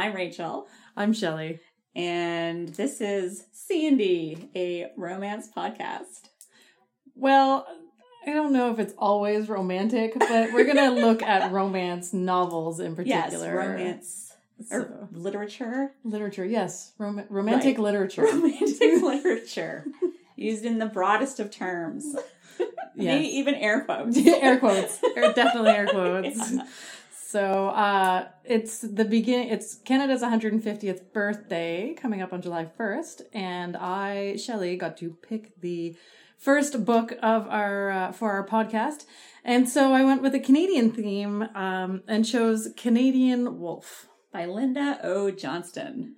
I'm Rachel, I'm Shelley. and this is C&D, a romance podcast. Well, I don't know if it's always romantic, but we're gonna look at romance novels in particular. Yes, romance or So, literature. literature, yes, Rom- romantic Right. literature. Romantic literature. Used in the broadest of terms. Maybe Yes. even air quotes. air quotes, definitely air quotes. Yeah. So uh, it's the beginning. It's Canada's 150th birthday coming up on July 1st, and I, Shelley, got to pick the first book of our uh, for our podcast, and so I went with a Canadian theme um, and chose Canadian Wolf. By Linda O. Johnston.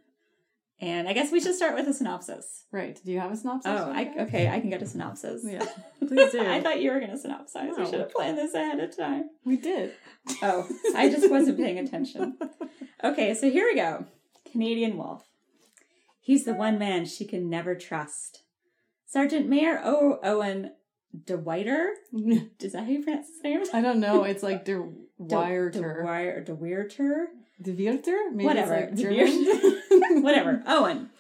And I guess we should start with a synopsis. Right? Do you have a synopsis? Oh, I, okay, I can get a synopsis. Yeah, please do. I thought you were going to synopsize. We should have planned this ahead of time. we did. Oh, I just wasn't paying attention. Okay, so here we go. Canadian Wolf. He's the one man she can never trust. Sergeant Major o- Owen DeWiter? Is that how you pronounce his name? I don't know. It's like De De- Wierter. De Wierter? Maybe Whatever. Like De German. Whatever. Owen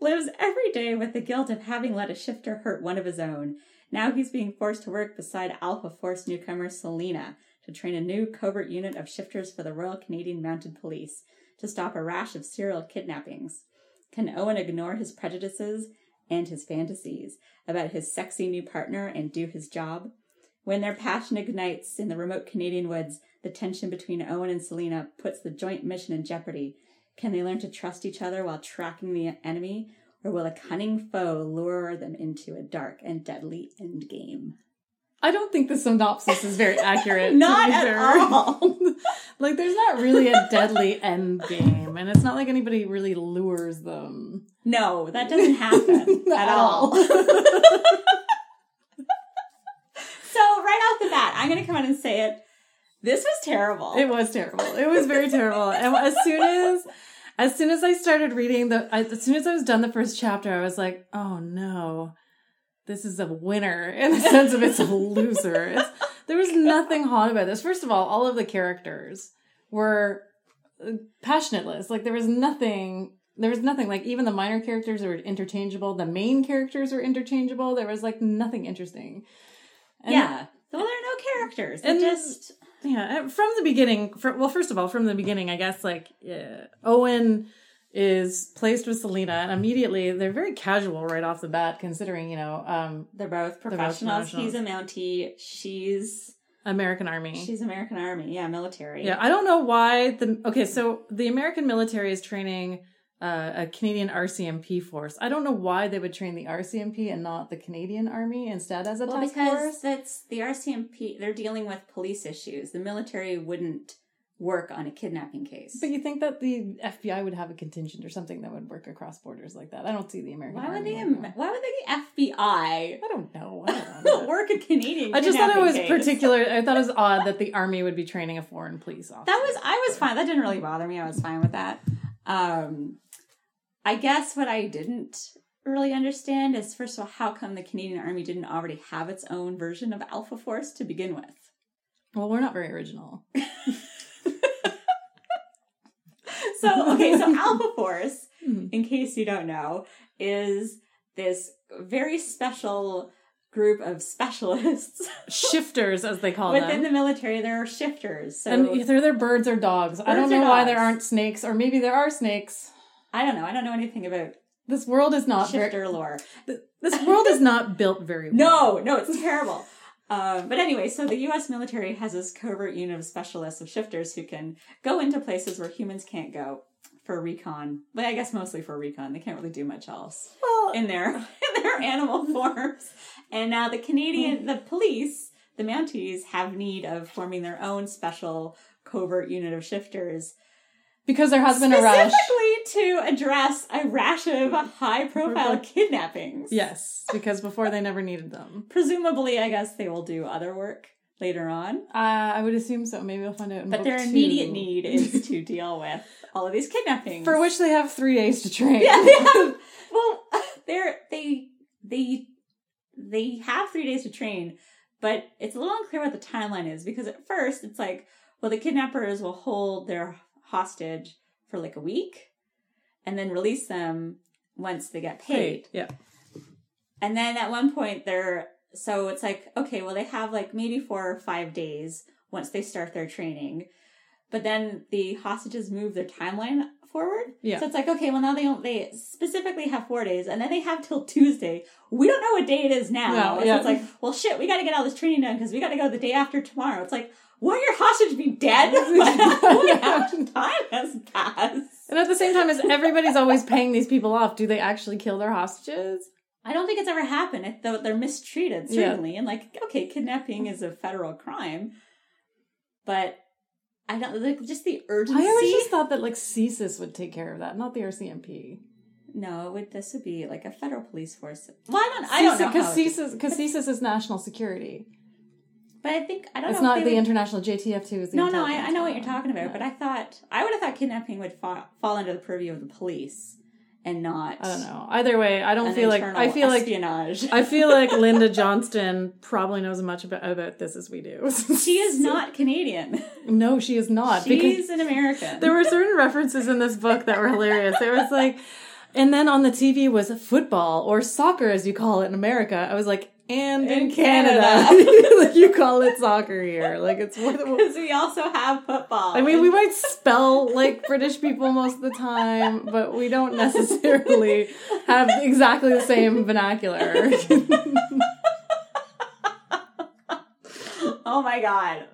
lives every day with the guilt of having let a shifter hurt one of his own. Now he's being forced to work beside Alpha Force newcomer Selena to train a new covert unit of shifters for the Royal Canadian Mounted Police to stop a rash of serial kidnappings. Can Owen ignore his prejudices and his fantasies about his sexy new partner and do his job? When their passion ignites in the remote Canadian woods, the tension between Owen and Selena puts the joint mission in jeopardy. Can they learn to trust each other while tracking the enemy, or will a cunning foe lure them into a dark and deadly endgame? I don't think the synopsis is very accurate. Not at fair. all. like, there's not really a deadly end game, and it's not like anybody really lures them No, that doesn't happen at all. so, right off the bat, I'm going to come out and say it. This was terrible. It was terrible. It was very terrible. And as soon as, as soon as I started reading the, as soon as I was done the first chapter, I was like, oh no, this is a winner in the sense of it's a loser. It's, there was nothing hot about this. First of all, all of the characters were uh, passionateless. Like there was nothing. There was nothing like even the minor characters were interchangeable. The main characters were interchangeable. There was like nothing interesting. And- yeah. Well, there are no characters. It And- just yeah, from the beginning. well, first of all, from the beginning, I guess like yeah, Owen is placed with Selena, and immediately they're very casual right off the bat, considering you know um, they're both professionals. He's a Mountie. She's American Army. she's American Army. Yeah, military. yeah, I don't know why the okay. So the American military is training uh, a Canadian RCMP force. I don't know why they would train the RCMP and not the Canadian Army instead as a Well, task because force. that's the RCMP. They're dealing with police issues. The military wouldn't work on a kidnapping case. But you think that the FBI would have a contingent or something that would work across borders like that? I don't see the American. why would they? working Why would the FBI I don't know. I don't know. work a Canadian? I just thought it was case? particular. I thought it was odd that the army would be training a foreign police officer. That was I was fine. That didn't really bother me. I was fine with that. Um, I guess what I didn't really understand is first of all, how come the Canadian Army didn't already have its own version of Alpha Force to begin with? well, we're not very original. So okay, so Alpha Force, Mhm. in case you don't know, is this very special group of specialists Shifters, as they call within them. Within the military. There are shifters. So and either they're birds or dogs. I don't Birds know why there aren't snakes, or maybe there are snakes. I don't know. I don't know anything about This world is not very. shifter lore. This world is not built very well. No, no, it's terrible. Um, but anyway, so the U.S. military has this covert unit of specialists of shifters who can go into places where humans can't go for recon. But I guess mostly for recon. They can't really do much else Well, in their in their animal forms. And now the Canadian, the police, the Mounties have need of forming their own special covert unit of shifters because there has been a rush. specifically to address a rash of high-profile kidnappings. Yes, because before they never needed them. Presumably, I guess they will do other work later on. Uh, I would assume so. Maybe we'll find out. In But their two. immediate need is to deal with all of these kidnappings. for which they have three days to train. yeah, they have. Well, they're they they they have three days to train, but it's a little unclear what the timeline is because at first it's like, well, the kidnappers will hold their hostage for like a week and then release them once they get paid. Yeah. And then at one point they're so it's like, okay, well they have like maybe four or five days once they start their training. But then the hostages move their timeline forward. Yeah. So it's like, okay, well now they don't they specifically have four days and then they have till Tuesday. We don't know what day it is now. No, So yeah. it's like, well shit, we gotta get all this training done because we gotta go the day after tomorrow. It's like, won't your hostage be dead by that point after time has passed? And at the same time, as everybody's always paying these people off, do they actually kill their hostages? I don't think it's ever happened. Though they're mistreated, Yeah. certainly, and like, okay, kidnapping is a federal crime, but I don't like just the urgency. I always just thought that like CSIS would take care of that, not the RCMP. no, it would this would be like a federal police force. Well, I don't, I don't know, because CSIS because CSIS is national security. But I think I don't It's know. It's not the would- international JTF two. Is the No, no, I, I know what you're talking about, Yeah. but I thought I would have thought kidnapping would fall, fall under the purview of the police and not. I don't know. Either way, I don't feel like I feel like espionage. I feel like Linda Johnston probably knows as much about, about this as we do. she is not Canadian. no, she is not. She's an American. there were certain references in this book that were hilarious. It was like, and then on the TV was football or soccer, as you call it in America. I was like, and in, In Canada, Canada. like you call it soccer here. Like it's. Because we also have football. I mean, we might spell like British people most of the time, but we don't necessarily have exactly the same vernacular. oh my god.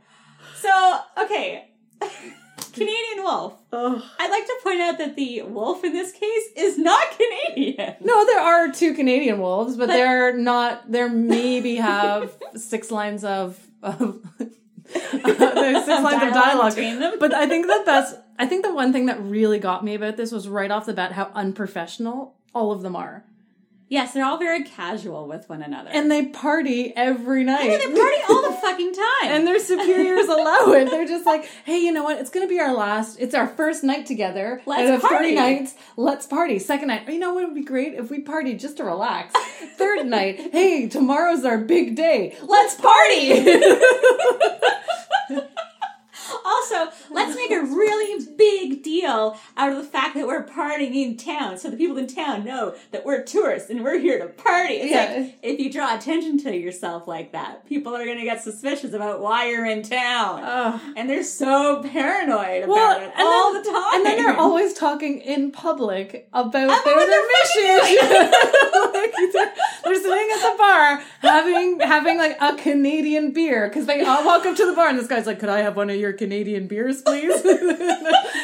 So, okay. Canadian wolf. Ugh. I'd like to point out that the wolf in this case is not Canadian. No, there are two Canadian wolves, but, But- they're not. They're maybe have six lines of. of uh, there's six lines of dialogue. between them. But I think that that's. I think the one thing that really got me about this was right off the bat how unprofessional all of them are, yes, they're all very casual with one another. and they party every night. And they party all the fucking time. and their superiors allow it. They're just like, hey, you know what? It's gonna be our last. It's our first night together. Let's out of party. nights. Let's party. Second night. You know what would be great if we party just to relax. Third night. Hey, tomorrow's our big day. Let's party! also, let's make a really big deal out of the fact that we're partying in town so the people in town know that we're tourists and we're here to party. It's Yeah. like, if you draw attention to yourself like that, people are going to get suspicious about why you're in town. And they're so paranoid about Well, it and all then, the time. and then they're always talking in public about, About their, their they're mission. like, they're sitting at the bar having having like a Canadian beer because they all walk up to the bar and this guy's like, "Could I have one of your Canadian beers, please?"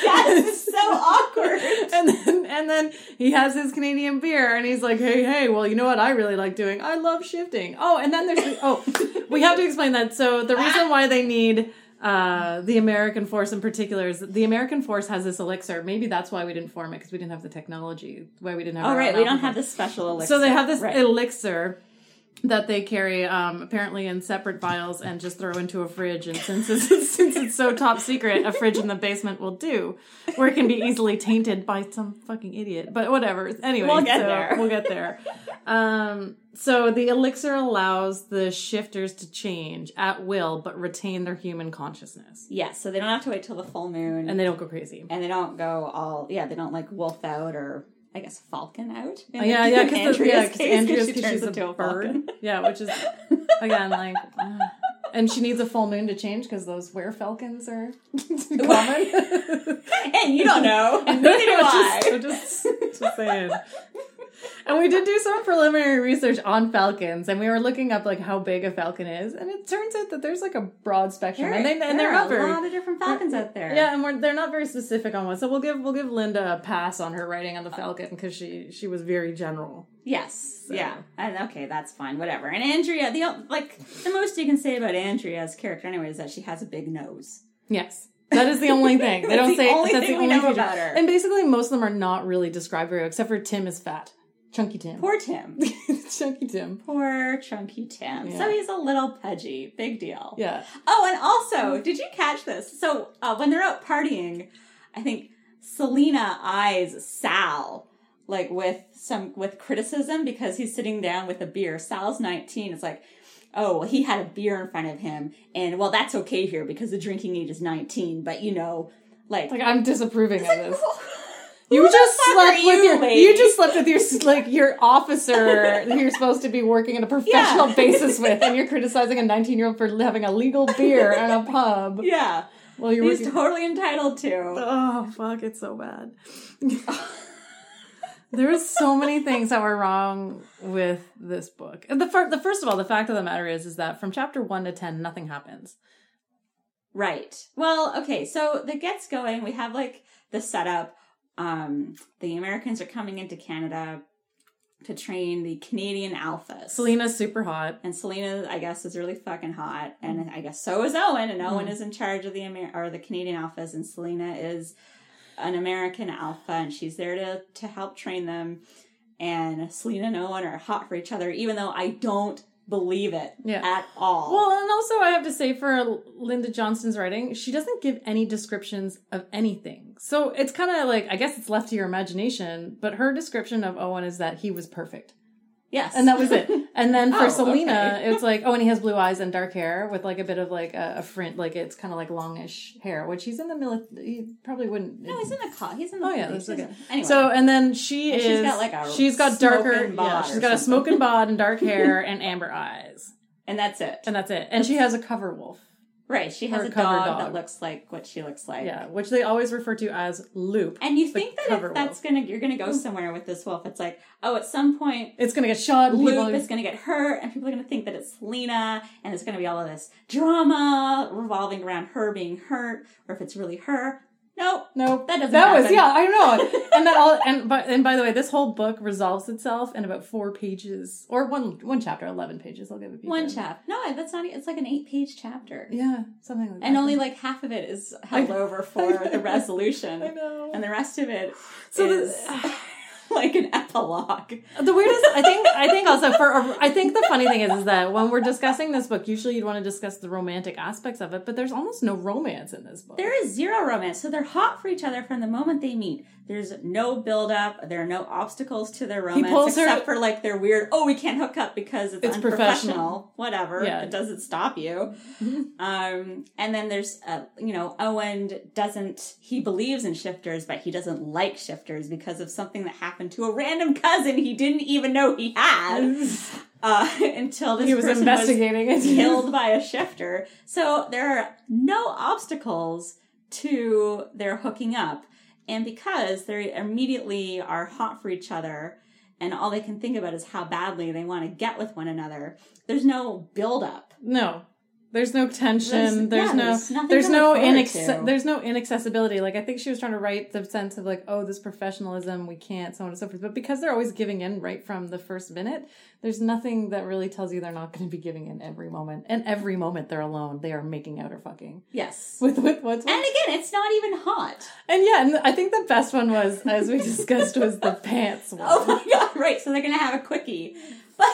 Yes, it's so awkward. and then and then he has his Canadian beer and he's like, hey, hey, well, you know what I really like doing? I love shifting. Oh, and then there's the, oh, we have to explain that. So the reason why they need uh, the American force in particular is that the American force has this elixir. Maybe that's why we didn't form it because we didn't have the technology. Why we didn't have. Oh, our right. We don't have this special elixir. So they have this Right. elixir that they carry um, apparently in separate vials and just throw into a fridge. And since it's, since it's so top secret, a fridge in the basement will do, where it can be easily tainted by some fucking idiot. But whatever. Anyway, We'll get so there. We'll get there. Um, so the elixir allows the shifters to change at will, but retain their human consciousness, Yes, so they don't have to wait till the full moon. and they don't go crazy. and they don't go all yeah they don't like wolf out or i guess falcon out in Uh, yeah, yeah, because Andrea's yeah, because case, 'cause Andrea's she turns she's a into bird. falcon. Yeah, which is again like, uh, and she needs a full moon to change because those were falcons are common. and you don't know and neither do i just, just, just saying. And we did do some preliminary research on falcons, and we were looking up like how big a falcon is, and it turns out that there's like a broad spectrum, there, and they and there they're are not a very lot of different falcons out there yeah, and we're, they're not very specific on one. So we'll give we'll give Linda a pass on her writing on the falcon because she she was very general. yes yeah and okay that's fine whatever and andrea the like the most you can say about andrea's character anyway is that she has a big nose Yes. That is the only thing. They don't the say only that's thing the we only know feature. about her. And basically most of them are not really described very well, except for Tim is fat. Chunky Tim. poor tim Chunky Tim. poor chunky tim Yeah. so he's a little pudgy big deal Yeah. Oh, and also, did you catch this? So uh, when they're out partying, I think Selena eyes Sal like with some with criticism because he's sitting down with a beer. Sal's nineteen. It's like, oh, well, he had a beer in front of him, and well, that's okay here because the drinking age is nineteen. But you know, Like, Like I'm disapproving of this. who You the just fuck slept are with your lady? you just slept with your like your officer who you're supposed to be working on a professional Yeah. basis with, and you're criticizing a 19 year old for having a legal beer in a pub yeah, Well, you're he's working. totally entitled to. oh fuck! It's so bad. there was so many things that were wrong with this book. The fir- the first of all, the fact of the matter is, is that from chapter one to ten, nothing happens. Right. Well, okay, so that gets going. We have like the setup. Um, the Americans are coming into Canada to train the Canadian alphas. Selena's super hot. and Selena, I guess, is really fucking hot, and I guess so is Owen. And Owen Mm. is in charge of the Amer- or the Canadian alphas, and Selena is an American alpha, and she's there to to help train them. And Selena and Owen are hot for each other, even though I don't believe it Yeah. at all. Well, and also I have to say for Linda Johnston's writing, she doesn't give any descriptions of anything. So it's kind of like I guess it's left to your imagination, but her description of Owen is that he was perfect. Yes, And that was it. And then for Oh, Selena, okay. it's like, oh, and he has blue eyes and dark hair with like a bit of like a, a fringe, like it's kind of like longish hair, which he's in the military. He probably wouldn't. no, he's in the car. He's in the Oh, yeah, that's okay. Anyway, So and then she And is she's got, like, a she's got darker yeah she's got a smoking bod and dark hair and amber eyes and that's it. and that's it and she has a cover wolf Right. She has a dog, dog. that looks like what she looks like. yeah which they always refer to as Loop And you think that if that's gonna you're gonna go hmm. somewhere with this wolf, it's like, oh, at some point it's gonna get shot Loop people is going to get hurt, and people are going to think that it's Lena, and it's going to be all of this drama revolving around her being hurt, or if it's really her. Nope. no That doesn't that was yeah I know. And that all and but and by the way this whole book resolves itself in about four pages or one one chapter eleven pages I'll give it One chapter. No, that's not. It's like an eight-page chapter, yeah something like that. and only like half of it is held over for the resolution, I know. And the rest of it So is like an epilogue. The weirdest, I think, I think also for, I think the funny thing is, is that when we're discussing this book, usually you'd want to discuss the romantic aspects of it, but there's almost no romance in this book. There is zero romance, so they're hot for each other from the moment they meet. There's no build up. There are no obstacles to their romance pulls her- except for like their weird. Oh, we can't hook up because it's, It's unprofessional. professional. Whatever. Yeah. It doesn't stop you. Um, and then there's, uh, you know, Owen doesn't. He believes in shifters, but he doesn't like shifters because of something that happened to a random cousin he didn't even know he had uh, until this he was person investigating it. killed by a shifter. So there are no obstacles to their hooking up. And because they immediately are hot for each other and all they can think about is how badly they want to get with one another, there's no build up. No. There's no tension. There's- yeah, no. there's no inaccess- There's no inaccessibility. Like I think she was trying to write the sense of like, oh, this professionalism, we can't, so on and so forth. But because they're always giving in right from the first minute, there's nothing that really tells you they're not going to be giving in every moment. And every moment they're alone, they are making out or fucking Yes. with with what's And again, it's not even hot. And yeah, and I think the best one was, as we discussed, was the pants oh one. Oh my god, right. So they're going to have a quickie. But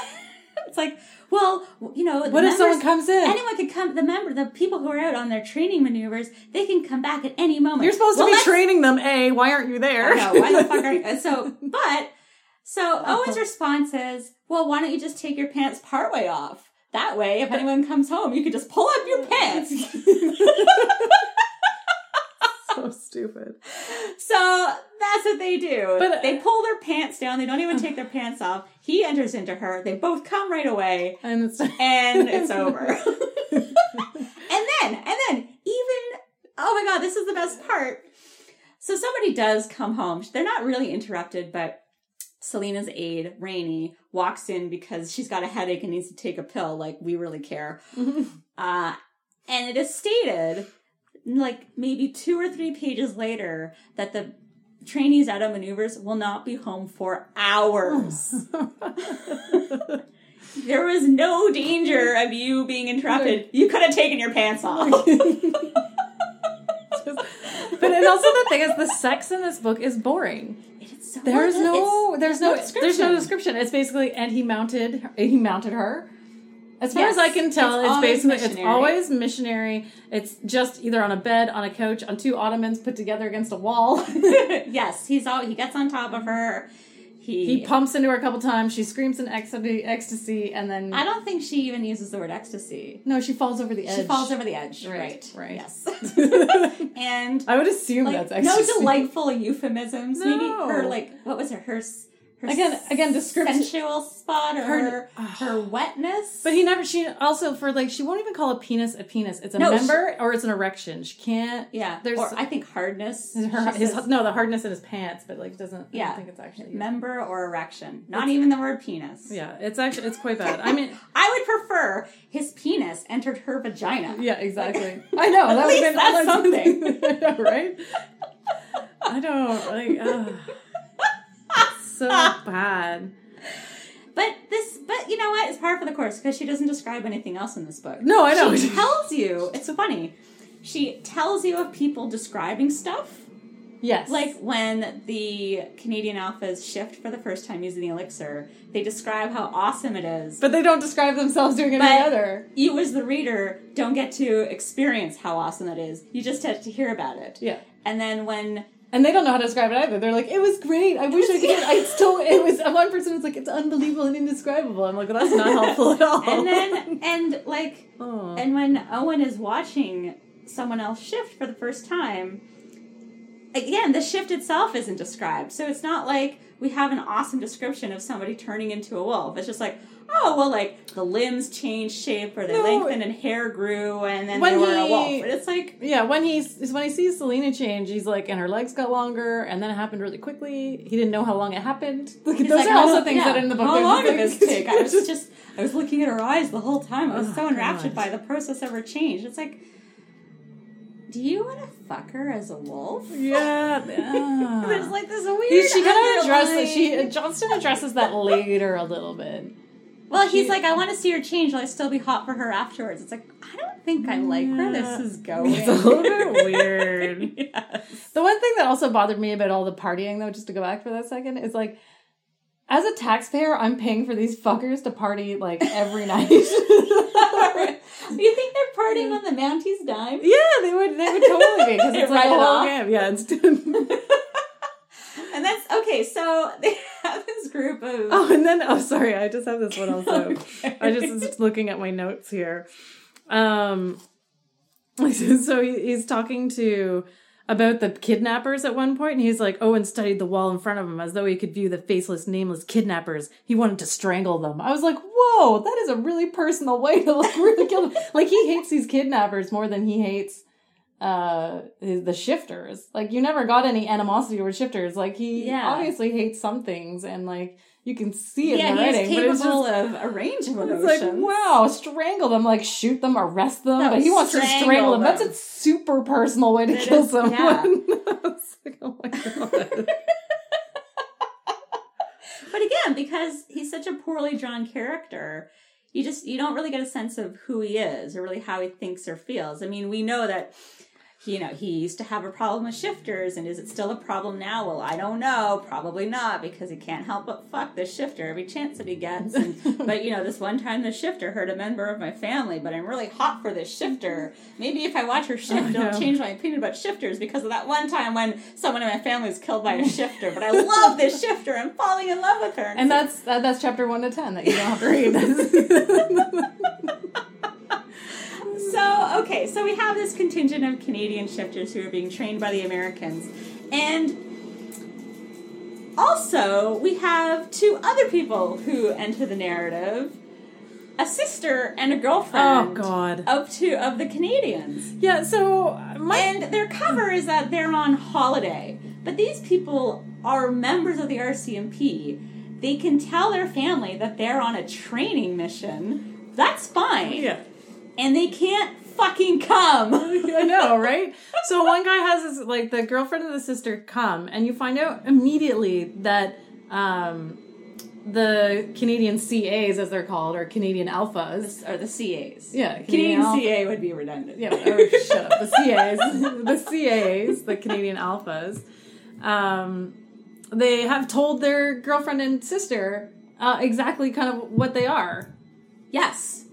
it's like, well, you know, what if someone comes in? Anyone could come. The member, the people who are out on their training maneuvers, they can come back at any moment. You're supposed Well, to be training them. A, why aren't you there? Know. Why the fuck are you? So, but so Oh. Owen's response is, "Well, why don't you just take your pants partway off? That way, if anyone comes home, you could just pull up your pants." so stupid. so that's what they do. But- they pull their pants down. They don't even take their pants off. He enters into her. They both come right away, And it's and it's over. and then, and then, even oh my god, this is the best part. So somebody does come home. They're not really interrupted, but Selena's aide, Rainey, walks in because she's got a headache and needs to take a pill. Like we really care. Uh, and it is stated, like maybe two or three pages later, that the trainees out of maneuvers will not be home for hours. there was no danger of you being interrupted. You could have taken your pants off. but and also the thing is, the sex in this book is boring. So There's well done. no, there's no, there's no description. It's basically, and he mounted, he mounted her. As far Yes. as I can tell, It's it's, always basically it's missionary. always missionary. It's just either on a bed, on a couch, on two ottomans put together against a wall. yes, he's all he gets on top of her. He He, pumps into her a couple times. She screams in ecstasy, ecstasy, and then I don't think she even uses the word ecstasy. no, she falls over the edge. She falls over the edge. Right, Right. right. Yes. and I would assume like that's no ecstasy. delightful euphemisms. Maybe No. her like what was? Her her Again- again, description- sensual spot or Her- her her, wetness. But he never. She also for like she won't even call a penis a penis. It's a No, member or it's an erection. She can't. yeah, there's- or I think hardness. Her, his, says no, the hardness in his pants, but like doesn't. I Yeah. don't think it's actually. member or erection. Not even the word penis. Yeah, it's actually it's quite bad. I mean, I would prefer his penis entered her vagina. yeah, exactly. I know that would least been that's something. I know, right? I don't like. ugh. So bad. But this, but you know what? It's par for the course because she doesn't describe anything else in this book. No, I know. She tells you. It's so funny. She tells you of people describing stuff. Yes, Like when the Canadian alphas shift for the first time using the elixir, they describe how awesome it is. but they don't describe themselves doing it But- other. you, as the reader, don't get to experience how awesome it is. You just have to hear about it. Yeah. And then when And they don't know how to describe it either. They're like, it was great. I wish I could. I still. It was. One person was like, it's unbelievable and indescribable. I'm like, well, that's not helpful at all. and then and like Oh. And when Owen is watching someone else shift for the first time, again, the shift itself isn't described. So it's not like we have an awesome description of somebody turning into a wolf. It's just like, oh, well, like the limbs changed shape or they No. lengthened and hair grew and then When they were a wolf. But it's like, Yeah, when he's when he sees Selena change, he's like, and her legs got longer, and then it happened really quickly. He didn't know how long it happened. Like, those like, are also "Oh, things yeah, that in the book. How long did this take? I was just, I was looking at her eyes the whole time. I was Oh, so enraptured God. by the process of her change. It's like, do you want to fuck her as a wolf? yeah. ah. There's like this weird. He- she kind of addresses she Johnston addresses that later a little bit. Well, he's she- like, I want to see her change. Will I still be hot for her afterwards? It's like, I don't think I like where this is going. It's a little bit weird. yes. The one thing that also bothered me about all the partying, though, just to go back for that second, is like, as a taxpayer, I'm paying for these fuckers to party like every night. You think they're partying on the Mounties dime? yeah, they would. They would totally be because it's like a whole game. Yeah, it's. And that's okay. So they have this group of. oh, and then oh, sorry, I just have this one also. Okay. I just was looking at my notes here. Um, so he, he's talking to about the kidnappers at one point, and he's like, Owen studied the wall in front of him as though he could view the faceless, nameless kidnappers. He wanted to strangle them. I was like, whoa, that is a really personal way to like really kill them. Like he hates these kidnappers more than he hates uh the shifters like you never got any animosity towards shifters like he Yeah. obviously hates some things and like you can see it yeah, in the he's writing but it's just capable of a range of it's emotions. like, wow, strangle them, like shoot them, arrest them. No, but he wants to strangle strangle them. That's a super personal way to It kill is, someone. yeah. Like, oh my god. But again, because he's such a poorly drawn character, you just you don't really get a sense of who he is or really how he thinks or feels. I mean, we know that you know he used to have a problem with shifters, and is it still a problem now? Well, I don't know. Probably not because he can't help but fuck this shifter every chance that he gets. And, but you know, this one time the shifter hurt a member of my family, but I'm really hot for this shifter. Maybe if I watch her shift, Oh, it'll no. change my opinion about shifters because of that one time when someone in my family was killed by a shifter. But I love this shifter. I'm falling in love with her. and that's that, that's chapter one to ten that you don't have to read. So, okay, so we have this contingent of Canadian shifters who are being trained by the Americans. And also, we have two other people who enter the narrative a sister and a girlfriend. oh god. of two of the Canadians. Yeah. So uh, my And their cover is that they're on holiday. But these people are members of the RCMP. They can tell their family that they're on a training mission. That's fine. yeah. And they can't fucking come. I know, right? So one guy has his like the girlfriend and the sister come, and you find out immediately that um, the Canadian CAs, as they're called, or Canadian alphas. or the CAs. Yeah, Canadian Alpha- CA would be redundant. Yeah, or shut up. The CAs, the CAs, the Canadian alphas. Um, they have told their girlfriend and sister uh, exactly kind of what they are. Yes.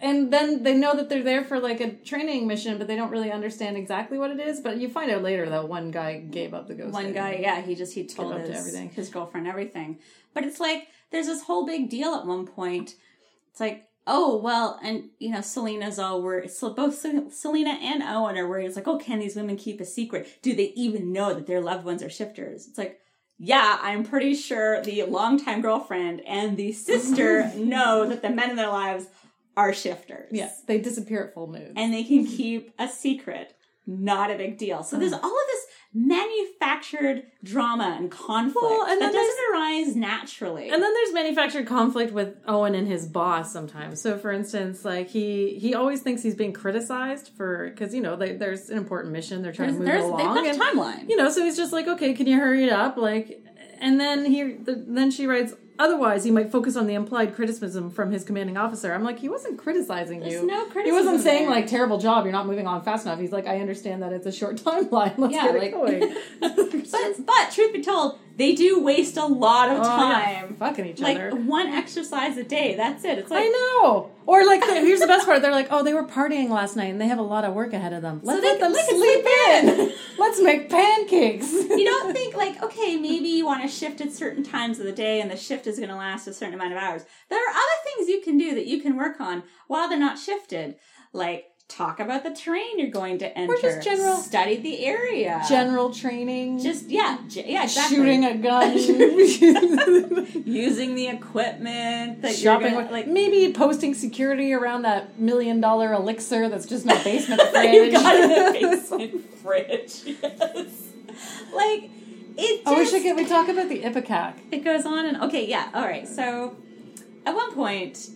And then they know that they're there for like a training mission, but they don't really understand exactly what it is. But you find out later that one guy gave up the ghost. One guy, yeah, he just he told up to his, everything. his girlfriend everything. But it's like there's this whole big deal at one point. It's like, oh well, and you know, Selena's all worried. So both Selena and Owen are worried. It's like, oh, can these women keep a secret? Do they even know that their loved ones are shifters? It's like. Yeah, I'm pretty sure the longtime girlfriend and the sister know that the men in their lives are shifters. Yeah, they disappear at full moon. and they can keep a secret. Not a big deal. So there's uh-huh. all of this manufactured drama and conflict Well, and that doesn't arise naturally. And then there's manufactured conflict with Owen and his boss sometimes. So, for instance, like he he always thinks he's being criticized for because you know they, there's an important mission they're trying there's, to move there's, along. they've got and, a timeline. you know, so he's just like, okay, can you hurry it up? Like, and then he the, then she writes. Otherwise, he might focus on the implied criticism from his commanding officer. I'm like, he wasn't criticizing There's you. no criticism. He wasn't saying there. like terrible job. You're not moving on fast enough. He's like, I understand that it's a short timeline. Let's Yeah, get like- it going. but, but truth be told, they do waste a lot of Oh, yeah, time. fucking each Like other. one exercise a day. That's it. It's like I know. Or like, the, here's the best part. They're like, oh, they were partying last night and they have a lot of work ahead of them. Let's they let them sleep sleep in. Let's make pancakes. you don't think like okay maybe you want to shift at certain times of the day and the shift is going to last a certain amount of hours there are other things you can do that you can work on while they're not shifted like talk about the terrain you're going to enter just general- study the area General training. just yeah ge- yeah exactly shooting a gun. using the equipment that Shopping with, gonna, like maybe posting security around that million dollar elixir that's just in a basement that you fridge. got in the basement fridge yes like it just oh, we should get. We talk about the ipecac. it goes on and okay yeah all right so at one point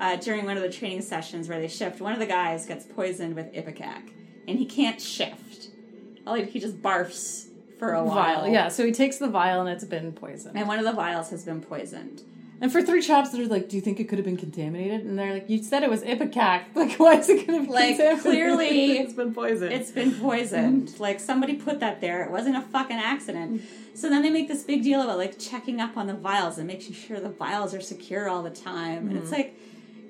uh, during one of the training sessions where they shift one of the guys gets poisoned with ipecac and he can't shift all he, he just barfs for a while Vial. Yeah. So he takes the vial and it's been poisoned. and one of the vials has been poisoned And for three chops, they're like, "Do you think it could have been contaminated?" And they're like, "You said it was ipecac. Like, why is it going to be Like, clearly it's been poisoned." it's been poisoned like somebody put that there it wasn't a fucking accident so then they make this big deal about like checking up on the vials and making sure the vials are secure all the time and it's like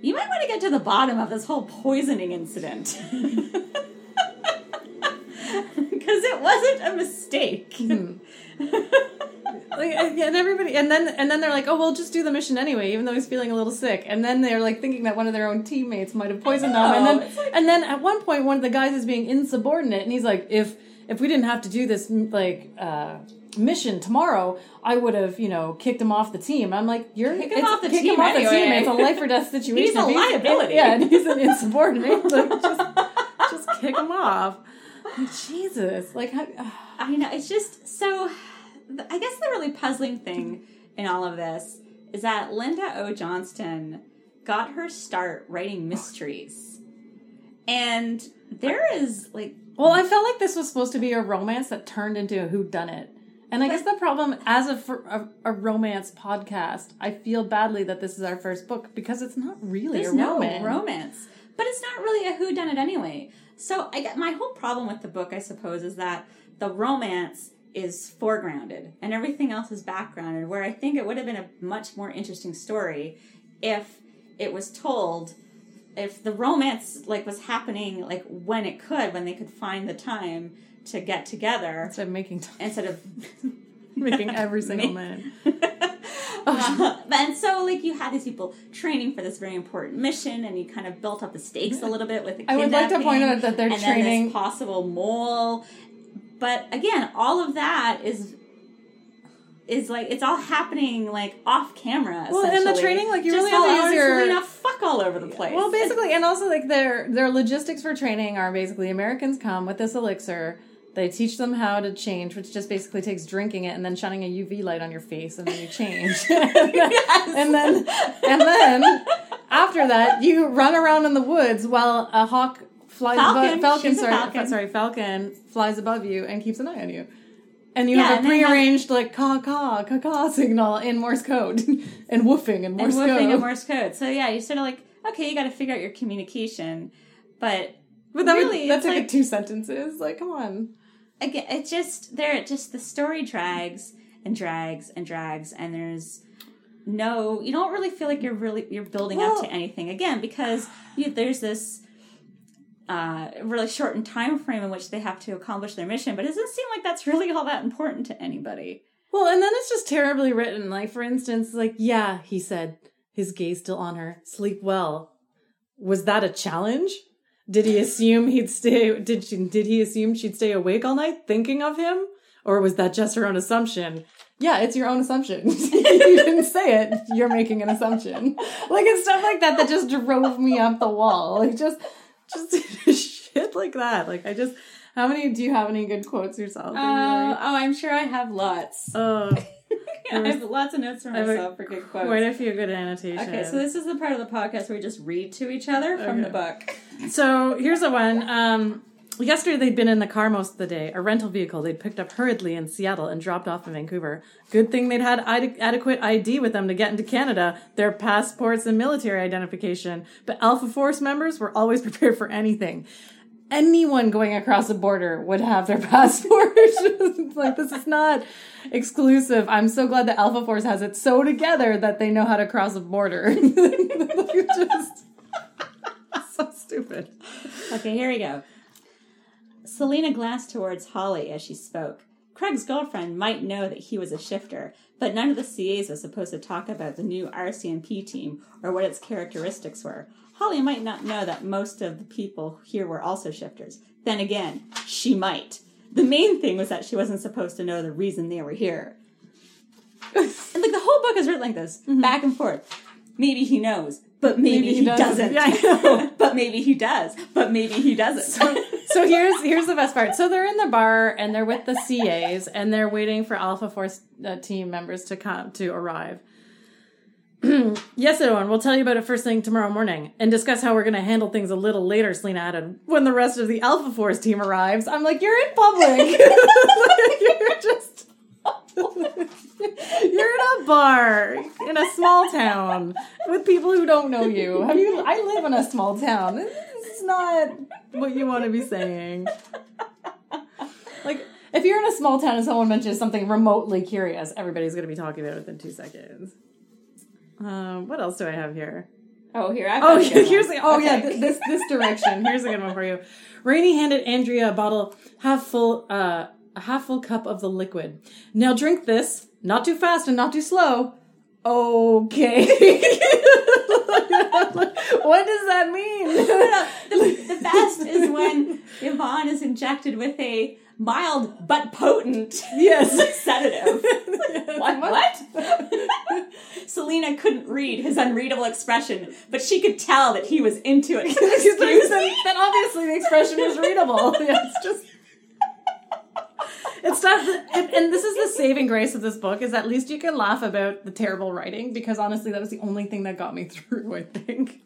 you might want to get to the bottom of this whole poisoning incident because it wasn't a mistake like, and everybody, and then and then they're like, "Oh, well, just do the mission anyway," even though he's feeling a little sick. And then they're like thinking that one of their own teammates might have poisoned them. And then like- and then at one point, one of the guys is being insubordinate, and he's like, "If if we didn't have to do this like." uh mission tomorrow i would have you know kicked him off the team i'm like you're Kick him off the kick team him off the team it's a life or death situation He's a If liability. yeah and he's an insubordinate like just just kick him off like, jesus like how, I know. It's just so. I guess the really puzzling thing in all of this is that Linda O. Johnston got her start writing mysteries. And there is, like, Well, I felt like this was supposed to be a romance that turned into a whodunit. And I guess the problem, as a, a, a romance podcast, I feel badly that this is our first book because it's not really there's a no romance. romance. But it's not really a whodunit anyway. So I get my whole problem with the book, I suppose, is that the romance is foregrounded and everything else is backgrounded. Where I think it would have been a much more interesting story if it was told if the romance like was happening like when it could when they could find the time to get together Instead of making time. instead of making every single man. Uh, and so like you had these people training for this very important mission and you kind of built up the stakes a little bit with the I would like to point out that they're and training- this possible mole but again all of that is is like it's all happening like off camera Well, and the training, like, you Just really have to use your- fuck all over the place Well, basically, and also like their their logistics for training are basically Americans come with this elixir. They teach them how to change, which just basically takes drinking it and then shining a UV light on your face, and then you change. and then and then after that, you run around in the woods while a hawk flies Falcon. above falcon. She's Sorry, falcon. sorry, falcon flies above you and keeps an eye on you. And you Yeah, have a they have- prearranged like caw caw caw caw signal in Morse code and woofing in and Morse woofing code. and Morse code so yeah you sort of like okay you got to figure out your communication but but that really, would, that's it's like, like- two sentences. Like, come on. Again it just there it just the story drags and drags and drags and there's no. You don't really feel like you're really you're building up to anything again because you, there's this uh, really shortened time frame in which they have to accomplish their mission, but it doesn't seem like that's really all that important to anybody. Well, and then it's just terribly written. Like, for instance, like, yeah, he said, his gaze still on her, sleep well. Was that a challenge? Did he assume he'd stay, did she, did he assume she'd stay awake all night thinking of him? Or was that just her own assumption? Yeah, it's your own assumption. you didn't say it. You're making an assumption. Like, it's stuff like that that just drove me up the wall. Like, just, just shit like that. Like, I just, how many, do you have any good quotes yourself? Uh, oh, I'm sure I have lots. Oh. I have lots of notes for I have a- myself for good quotes. Quite a few good annotations. Okay, so this is the part of the podcast where we just read to each other from the book. So here's a one. Um, yesterday they'd been in the car most of the day, a rental vehicle they'd picked up hurriedly in Seattle and dropped off in Vancouver. Good thing they'd had ide- adequate ID with them to get into Canada, their passports and military identification. But Alpha Force members were always prepared for anything. Anyone going across the border would have their passport. Like this is not exclusive. I'm so glad that Alpha Force has it so together that they know how to cross a border. Just so stupid. Okay, here we go. Selena glanced towards Holly as she spoke. Craig's girlfriend might know that he was a shifter, but none of the CAs was supposed to talk about the new RCMP team or what its characteristics were. Holly might not know that most of the people here were also shifters. Then again, she might. The main thing was that she wasn't supposed to know the reason they were here. and like the whole book is written like this, mm-hmm. back and forth. Maybe he knows, but maybe, he, doesn't. Yeah, I know. but maybe he does. But maybe he doesn't. So here's here's the best part. So they're in the bar and they're with the CAs and they're waiting for Alpha Force uh, team members to come to arrive. yes, everyone. We'll tell you about it first thing tomorrow morning and discuss how we're going to handle things a little later. Selena added when the rest of the Alpha Force team arrives. I'm like, you're in public. you're just. You're in a bar in a small town with people who don't know you. Have you? I live in a small town. Is not what you want to be saying. Like, if you're in a small town and someone mentions something remotely curious, everybody's going to be talking about it within two seconds. Um, what else do I have here? oh, here I've Oh, here's the, oh yeah, Okay. th- this this direction. Here's a good one for you. Rainey handed Andrea a bottle half full, uh, a half full cup of the liquid. Now drink this, not too fast and not too slow. Okay. what does that mean? the, the best is when Yvonne is injected with a mild but potent yes. sedative. What? What? Selena couldn't read his unreadable expression, but she could tell that he was into it. Excuse then, me. then obviously the expression is readable. Yeah, it's just. It's not, it, and this is the saving grace of this book is at least you can laugh about the terrible writing because honestly that was the only thing that got me through. I think.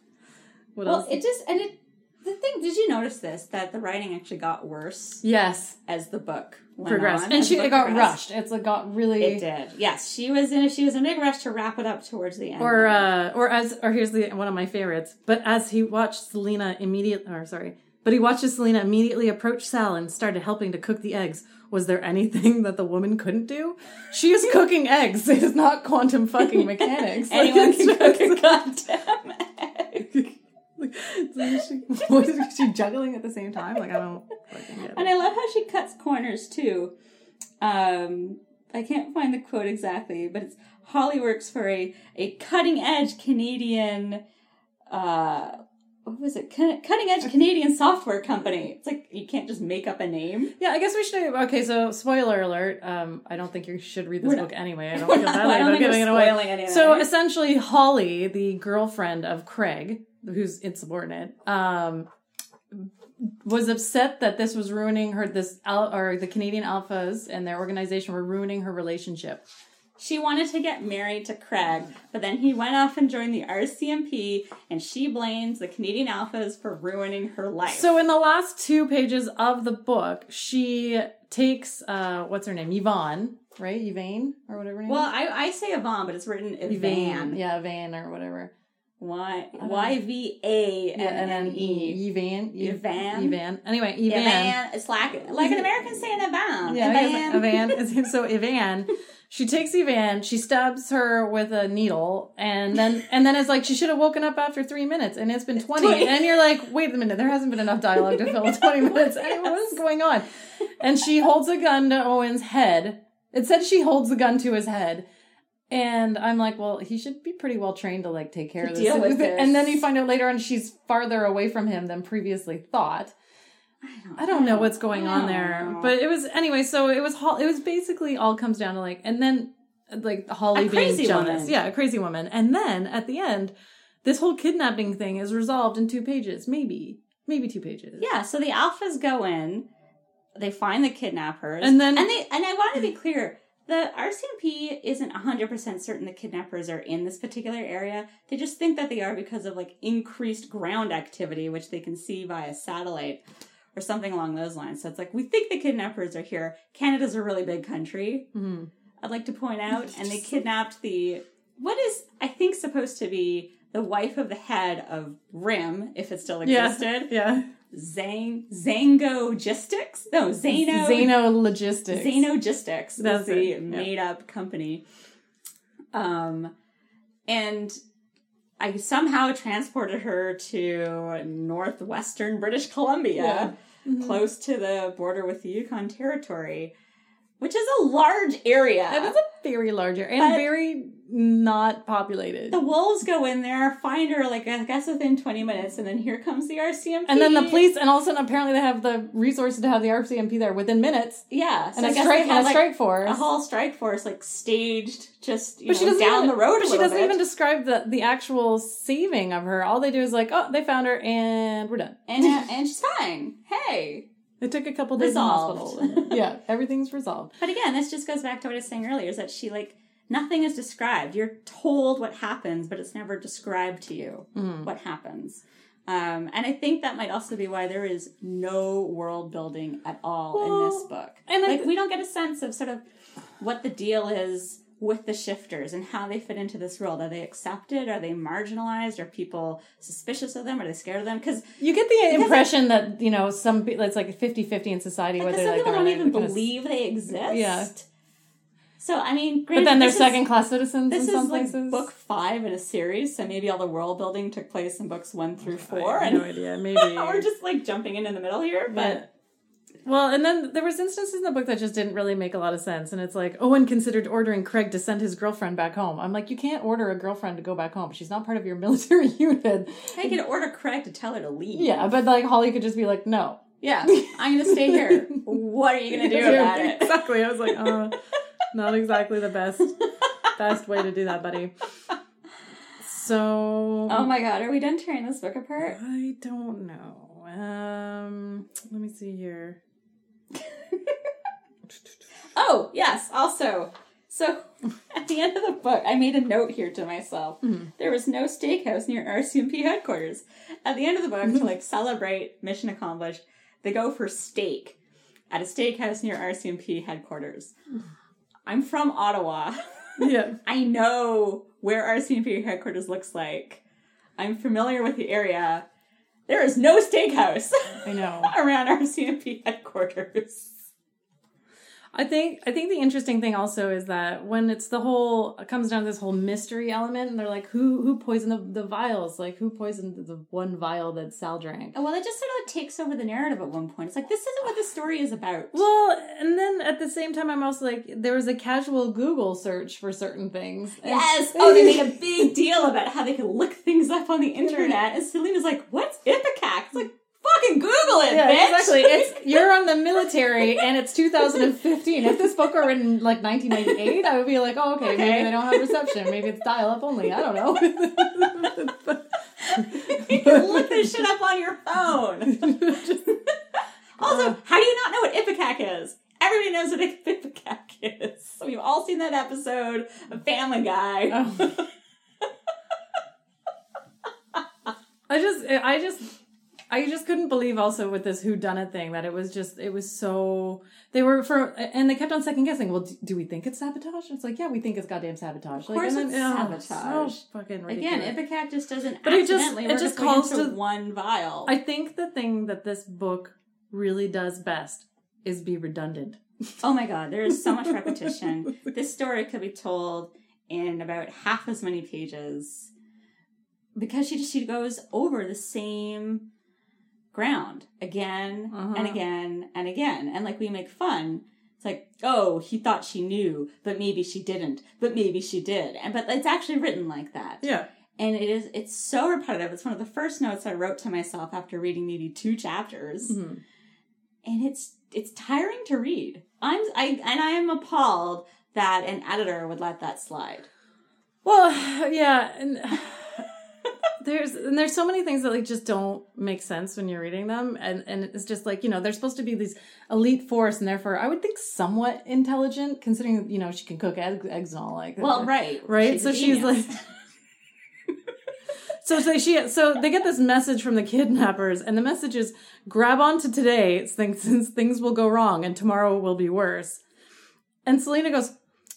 What Well, else? it just and it. The thing, did you notice this? That the writing actually got worse yes, as the book went progressed, on, and she it got progressed. rushed. It's like got really. It did. Yes, she was in. A, she was in a big rush to wrap it up towards the end. Or uh, or as or here's the one of my favorites. But as he watched Selena immediately or sorry, but he watches Selena immediately approach Sal and started helping to cook the eggs. Was there anything that the woman couldn't do? She is cooking eggs. It is not quantum fucking mechanics. Like, anyone it's can cook a goddamn egg. Like, is she, what is she juggling at the same time? Like I don't fucking get And. I love how she cuts corners too. Um, I can't find the quote exactly, but it's Holly works for a, a cutting edge Canadian, uh, what was it? Cutting edge Canadian software company. It's like you can't just make up a name. Yeah, I guess we should. Okay, so spoiler alert. Um, I don't think you should read this We're book not- anyway. I don't feel I about giving it away. So essentially, Holly, the girlfriend of Craig, who's insubordinate, um, was upset that this was ruining her. This al- or the Canadian Alphas and their organization were ruining her relationship. She wanted to get married to Craig, but then he went off and joined the RCMP, and she blames the Canadian Alphas for ruining her life. So in the last two pages of the book, she takes uh, what's her name, Yvonne, right? Yvonne or whatever. Her name well, is? I, I say Yvonne, but it's written Yvonne, Yvan. yeah, Van or whatever. Y. Y V A and then E. E. Evan. Evan? Evan. Anyway, Evan. Evan. It's like like an American saying Evan. Yeah. Evan. Evan. So Evan, She takes Evan, she stabs her with a needle, and then and then it's like she should have woken up after three minutes, and it's been twenty. 20. And you're like, wait a minute, there hasn't been enough dialogue to fill twenty minutes. And what is going on? And she holds a gun to Owen's head. It said she holds the gun to his head. And I'm like, well, he should be pretty well trained to like take care of this. deal with this. And then you find out later on she's farther away from him than previously thought. I don't know what's going on there, know. but it was anyway. So it was it was basically all comes down to like, and then like Holly A being crazy jealous, woman. yeah, a crazy woman, and then at the end, this whole kidnapping thing is resolved in two pages, maybe, maybe two pages. Yeah, so the alphas go in, they find the kidnappers, And then- and they and I want to be clear. The RCMP isn't 100% certain the kidnappers are in this particular area. They just think that they are because of like increased ground activity, which they can see via satellite or something along those lines. So it's like, we think the kidnappers are here. Canada's a really big country. Mhm. I'd like to point out, and they kidnapped the what is I think supposed to be the wife of the head of RIM, if it still existed. yeah. Zang Zango Gistics? No, Zano Zano Logistics. Zanogistics. That's That's the made up company. Um and I somehow transported her to northwestern British Columbia, Yeah. Mhm. close to the border with the Yukon Territory, which is a large area. That is a very large area and very not populated. the wolves go in there, find her like I guess within twenty minutes, and then here comes the RCMP. and then the police, and all of a sudden, apparently, they have the resources to have the RCMP there within minutes, yeah, so and I a strike they and a like, strike force. a whole strike force like staged just you But she know doesn't down even, the road But she doesn't bit. even describe the the actual saving of her. All they do is like, oh, they found her and we're done. and uh, and she's fine. Hey, It took a couple days Resolved. in the hospital. yeah, everything's resolved. but again, this just goes back to what I was saying earlier: is that she like nothing is described. You're told what happens, but it's never described to you Mm. what happens. Um, and I think that might also be why there is no world building at all in this book. and like th- we don't get a sense of sort of what the deal is with the shifters and how they fit into this world. Are they accepted? Are they marginalized? Are people suspicious of them? Are they scared of them? Because You get the impression that you know some people it's like a 50-50 in society whether some like people they're don't even kind of- believe they exist. Yeah. So I mean, great. But then they're is- second class citizens This in some is like places. book five in a series, so maybe all the world building took place in books one through four, I have and no idea. Maybe we're just like jumping in in the middle here. But But well, and then there was instances in the book that just didn't really make a lot of sense. And it's like Owen considered ordering Craig to send his girlfriend back home. I'm like, you can't order a girlfriend to go back home. She's not part of your military unit. I could order Craig to tell her to leave. Yeah, but like Holly could just be like, no. yeah. I'm gonna stay here. What are you gonna do about it? Exactly. I was like, uh, not exactly the best best way to do that, buddy. So Oh my god, are we done tearing this book apart? I don't know. Um, let me see here. Oh yes. Also, so at the end of the book, I made a note here to myself. Mhm. There was no steakhouse near RCMP headquarters. At the end of the book, to like celebrate mission accomplished, they go for steak at a steakhouse near RCMP headquarters. I'm from Ottawa. Yeah. I know where RCMP headquarters looks like. I'm familiar with the area. There is no steakhouse I know. around RCMP headquarters. I think I think the interesting thing also is that when it's the whole it comes down to this whole mystery element, and they're like, who who poisoned the, the vials? Like who poisoned the one vial that Sal drank? Well, it just sort of takes over the narrative at one point. It's like this isn't what the story is about. Well, and then at the same time, I'm also like, there was a casual Google search for certain things. And- Yes. Oh, they made a big deal about how they could look things up on the internet, and Selena's like, "What's Ipecac?" It's like, "Fucking Google it, Yeah, bitch." exactly. It's you're on the military, and it's 2015. If this book were written in like 1998, I would be like, oh, okay, maybe they don't have reception. Maybe it's dial up only. I don't know. you can look this shit up on your phone. Also, uh. how do you not know what Ipecac is? Everybody knows what Ipecac is. We've all seen that episode of Family Guy. Oh. I just, I just, I just couldn't believe also with this who done it thing that it was just, it was so, they were for, and they kept on second guessing. Well, do, do we think it's sabotage? It's like, yeah, we think it's goddamn sabotage. Of course and it's sabotage. So fucking ridiculous. Again, Ipecac just doesn't But it just- it just calls to- one vial. I think the thing that this book really does best is be redundant. Oh my god, there is so much repetition. This story could be told in about half as many pages because she just she goes over the same ground again Uh-huh. and again and again. And like we make fun. It's like, oh, he thought she knew, but maybe she didn't, but maybe she did. And but it's actually written like that. Yeah. And it is it's so repetitive. It's one of the first notes I wrote to myself after reading maybe two chapters Mhm. and it's it's tiring to read. I'm I and I am appalled that an editor would let that slide. Well, yeah, and there's and there's so many things that like just don't make sense when you're reading them, and and it's just like you know they're supposed to be these elite force, and therefore I would think somewhat intelligent, considering you know she can cook egg, eggs and all like Well, uh, right, right. She's so she's like. So, so she so they get this message from the kidnappers, and the message is grab onto today since, since things will go wrong and tomorrow will be worse. And Selena goes,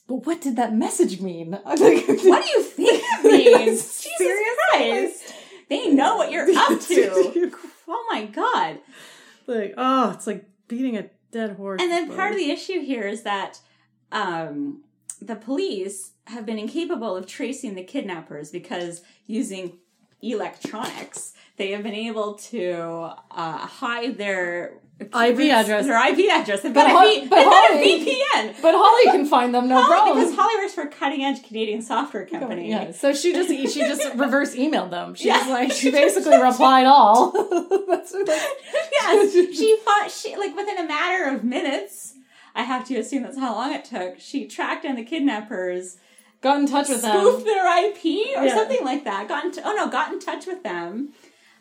but what did that message mean? What do you think it means? Jesus Christ. They know what you're up to. Oh my god. like, oh, it's like beating a dead horse. And then part of the issue here is that um, the police have been incapable of tracing the kidnappers because using electronics, they have been able to uh, hide their IP address. Their IP address. They've But got, a, V- but they've got a VPN. but Holly can find them, no Holly- problem. Because Holly works for a cutting edge Canadian software company. Yeah, so she just she just reverse emailed them. She Yeah. was like she basically replied all. That's what, like, yes, she thought she like within a matter of minutes. I have to assume that's how long it took. She tracked down the kidnappers, got in touch with spoofed them. Spoofed their IP or Yeah. something like that. Got in oh no, got in touch with them.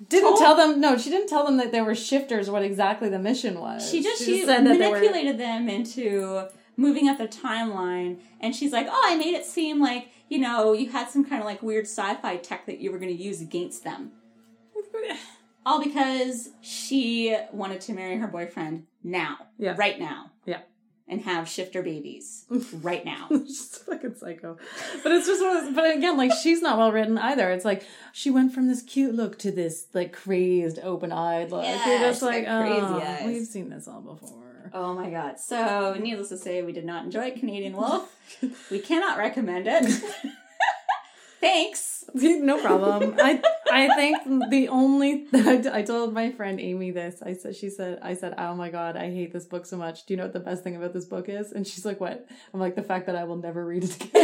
Didn't told- tell them. No, she didn't tell them that they were shifters. What exactly the mission was. She just she, said that they were. manipulated them into moving up the timeline, and she's like, "Oh, I made it seem like you know you had some kind of like weird sci-fi tech that you were going to use against them." All because she wanted to marry her boyfriend now, Yeah. right now, Yeah. And have shifter babies right now. She's fucking psycho. But it's just one of those, but again, like she's not well written either. It's like she went from this cute look to this like crazed, open eyed look. Yeah, You're just like, crazy oh, eyes." we've seen this all before. Oh my god. So, needless to say, we did not enjoy Canadian Wolf. we cannot recommend it. Thanks. no problem. I I think the only I told my friend Amy this. I said she said I said, "Oh my god, I hate this book so much. Do you know what the best thing about this book is?" And she's like, "What?" I'm like, "The fact that I will never read it again."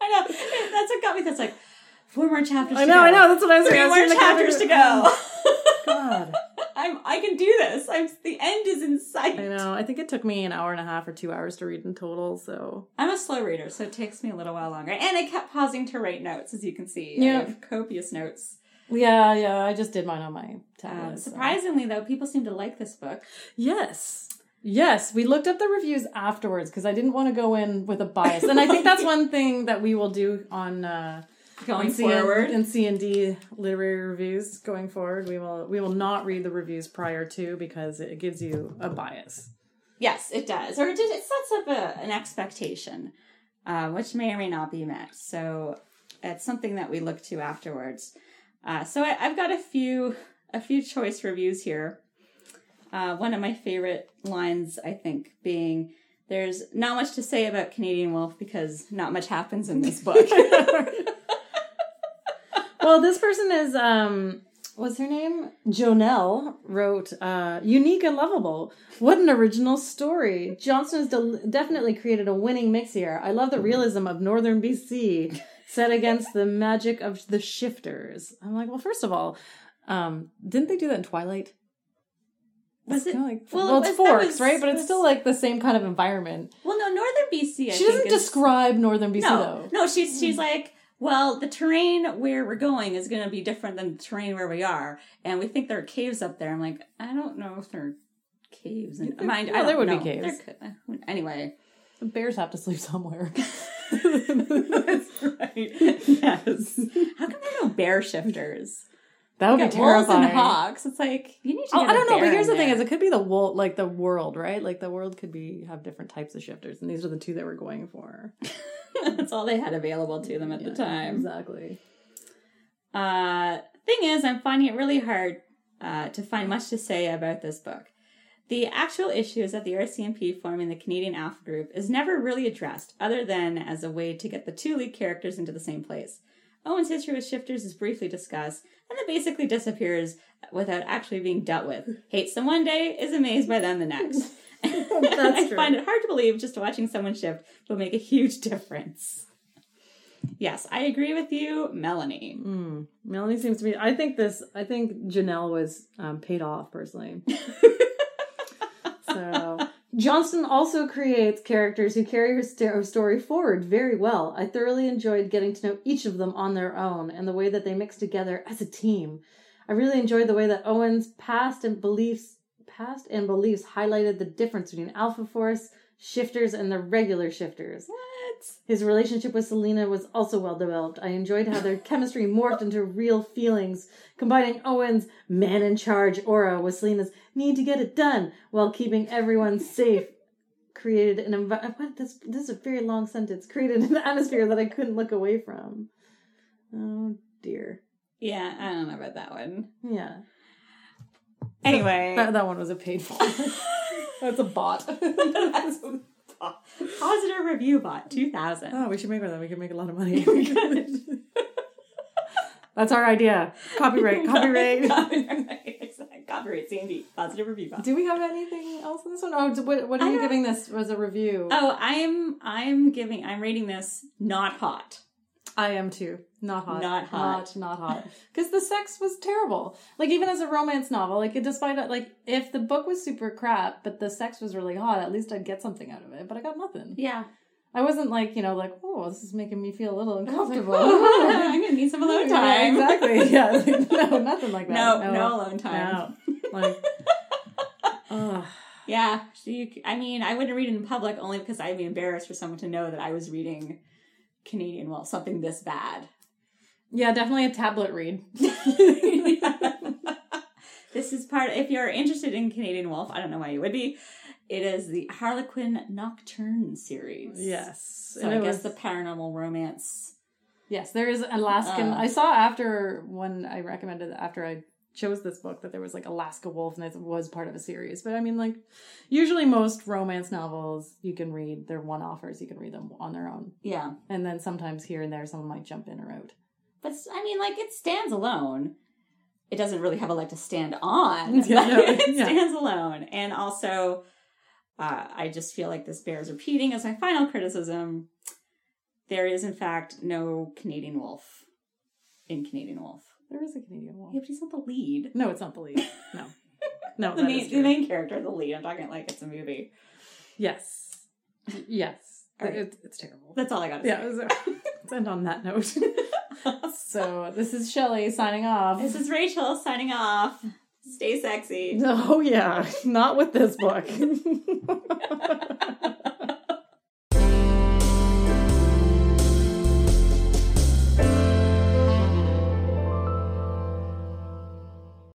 I know. That's what got me. That's like, four more chapters I to know, go. I know. That's what I was Three more chapters to cover- um, go. God, I'm, I can do this. I'm, the end is in sight. I know. I think it took me an hour and a half or two hours to read in total. So I'm a slow reader, so it takes me a little while longer. And I kept pausing to write notes, as you can see. I Yeah. have copious notes. yeah, yeah. I just did mine on my tablet. Um, so. surprisingly, though, people seem to like this book. Yes. Yes, we looked up the reviews afterwards because I didn't want to go in with a bias, and I think that's one thing that we will do on uh, Going CN forward. and C and D literary reviews going forward. We will we will not read the reviews prior to because it gives you a bias. Yes, it does. Or it, it sets up a, an expectation, uh, which may or may not be met. So it's something that we look to afterwards. Uh, so I, I've got a few a few choice reviews here. Uh, one of my favorite lines, I think, being "There's not much to say about Canadian Wolf because not much happens in this book." well, this person is um what's her name? Jonelle wrote uh unique and lovable. What an original story. Johnson has del- definitely created a winning mix here. I love the realism of northern BC set against the magic of the shifters. I'm like, well, first of all, um didn't they do that in Twilight? Was it? Like, well, well, it's was- Forks, was- right? But it's still like the same kind of environment. well, no, Northern BC. I she doesn't is- describe northern BC no, though. no. She's she's like, well, the terrain where we're going is going to be different than the terrain where we are, and we think there are caves up there. I'm like, I don't know if there are caves. And There- mind, well, I there would be caves. Could- uh, anyway, The bears have to sleep somewhere. that's right. Yes. How come there are no bear shifters? That would be terrifying. and hawks. It's like you need to. Oh, I don't know, but here's the thing: is it could be the world, like the world, right? Like the world could be have different types of shifters, and these are the two that we're going for that's all they had available to them at the Yeah, time. Exactly. Uh, thing is, I'm finding it really hard uh, to find much to say about this book. The actual issues that the RCMP forming the Canadian Alpha Group is never really addressed, other than as a way to get the two lead characters into the same place. Owen's history with shifters is briefly discussed, and then basically disappears without actually being dealt with. Hates them one day, is amazed by them the next. I true. find it hard to believe just watching someone shift will make a huge difference. Yes, I agree with you, Melanie. Mm. Melanie seems to be. I think this. I think Janelle was um, paid off personally. so Johnston also creates characters who carry her st- her story forward very well. I thoroughly enjoyed getting to know each of them on their own and the way that they mix together as a team. I really enjoyed the way that Owen's past and beliefs, past and beliefs highlighted the difference between Alpha Force shifters and the regular shifters. What? His relationship with Selena was also well developed. I enjoyed how their chemistry morphed into real feelings, combining Owen's man in charge aura with Selena's need to get it done while keeping everyone safe. Created an envi- uh, what this this is a very long sentence. Created an atmosphere that I couldn't look away from. Oh dear. Yeah, I don't know about that one. Yeah. Anyway, That, that one was a painful. That's a bot. that's a po- positive review bot 2000. oh, we should make one of that. We can make a lot of money. That's our idea. Copyright. Copyright. copyright. copyright. CMD. Positive review bot. Do we have anything else in this one? Oh, what, what are I you giving this as a review? Oh, I'm I'm giving I'm rating this not hot. I am too. Not hot. Not hot. Not, not hot. Because the sex was terrible. Like even as a romance novel, like it, despite like if the book was super crap, but the sex was really hot, at least I'd get something out of it. But I got nothing. Yeah. I wasn't like you know like oh this is making me feel a little uncomfortable. I'm gonna need some alone Yeah, time. exactly. Yeah. like, no, nothing like that. No, no alone time. No. Like. ugh. Yeah, so you, I mean, I wouldn't read it in public only because I'd be embarrassed for someone to know that I was reading Canadian well something this bad. Yeah, definitely a tablet read. this is part. If you're interested in Canadian Wolf, I don't know why you would be. It is the Harlequin Nocturne series. Yes. So And I guess was- the paranormal romance. Yes, there is Alaskan. Uh. I saw after when I recommended after I chose this book that there was like Alaska Wolf and it was part of a series. But I mean, like usually most romance novels you can read they're one offers. You can read them on their own, Yeah, and then sometimes here and there someone might jump in or out. but I mean, like it stands alone. It doesn't really have a leg to stand on. Yeah, no, it yeah. stands alone, and also, uh, I just feel like this bears repeating as my final criticism. There is, in fact, no Canadian Wolf in Canadian Wolf. There is a Canadian Wolf. Yeah, but he's not the lead. No, it's not the lead. No, no, the, main, is the main character, the lead. I'm talking like it's a movie. Yes, yes, right. it's, it's terrible. That's all I got to Yeah, say. let's end on that note. so this is Shelley signing off. This is Rachel signing off. Stay sexy. Oh yeah, not with this book.